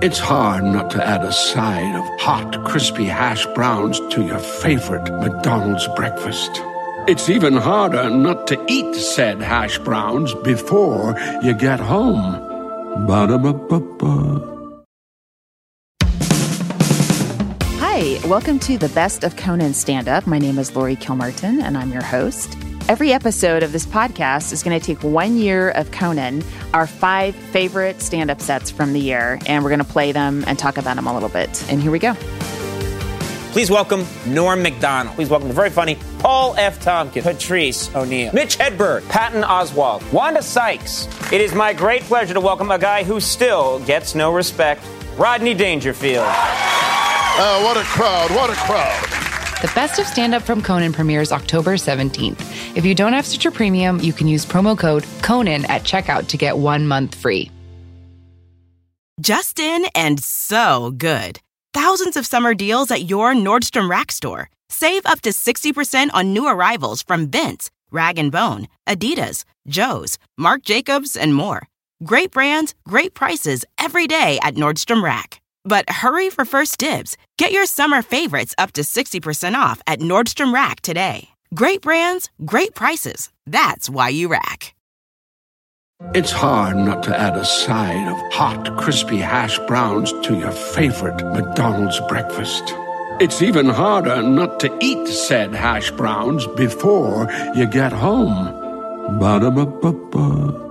It's hard not to add a side of hot, crispy hash browns to your favorite McDonald's breakfast. It's even harder not to eat said hash browns before you get home. Ba-da-ba-ba-ba. Hi, welcome to the Best of Conan stand up. My name is Laurie Kilmartin, and I'm your host. Every episode of this podcast is going to take one year of Conan, our five favorite stand up sets from the year, and we're going to play them and talk about them a little bit. And here we go. Please welcome Norm MacDonald. Please welcome the very funny Paul F. Tompkins, Patrice O'Neal, Mitch Hedberg, Patton Oswalt, Wanda Sykes. It is my great pleasure to welcome a guy who still gets no respect, Rodney Dangerfield. Oh, what a crowd! What a crowd! The Best of Stand Up from Conan premieres October 17th. If you don't have Stitcher Premium, you can use promo code CONAN at checkout to get one month free. Just in and so good. Thousands of summer deals at your Nordstrom Rack store. Save up to 60% on new arrivals from Vince, Rag & Bone, Adidas, Joe's, Marc Jacobs, and more. Great brands, great prices every day at Nordstrom Rack. But hurry for first dibs. Get your summer favorites up to 60% off at Nordstrom Rack today. Great brands, great prices. That's why you rack. It's hard not to add a side of hot, crispy hash browns to your favorite McDonald's breakfast. It's even harder not to eat said hash browns before you get home. Ba-da-ba-ba-ba.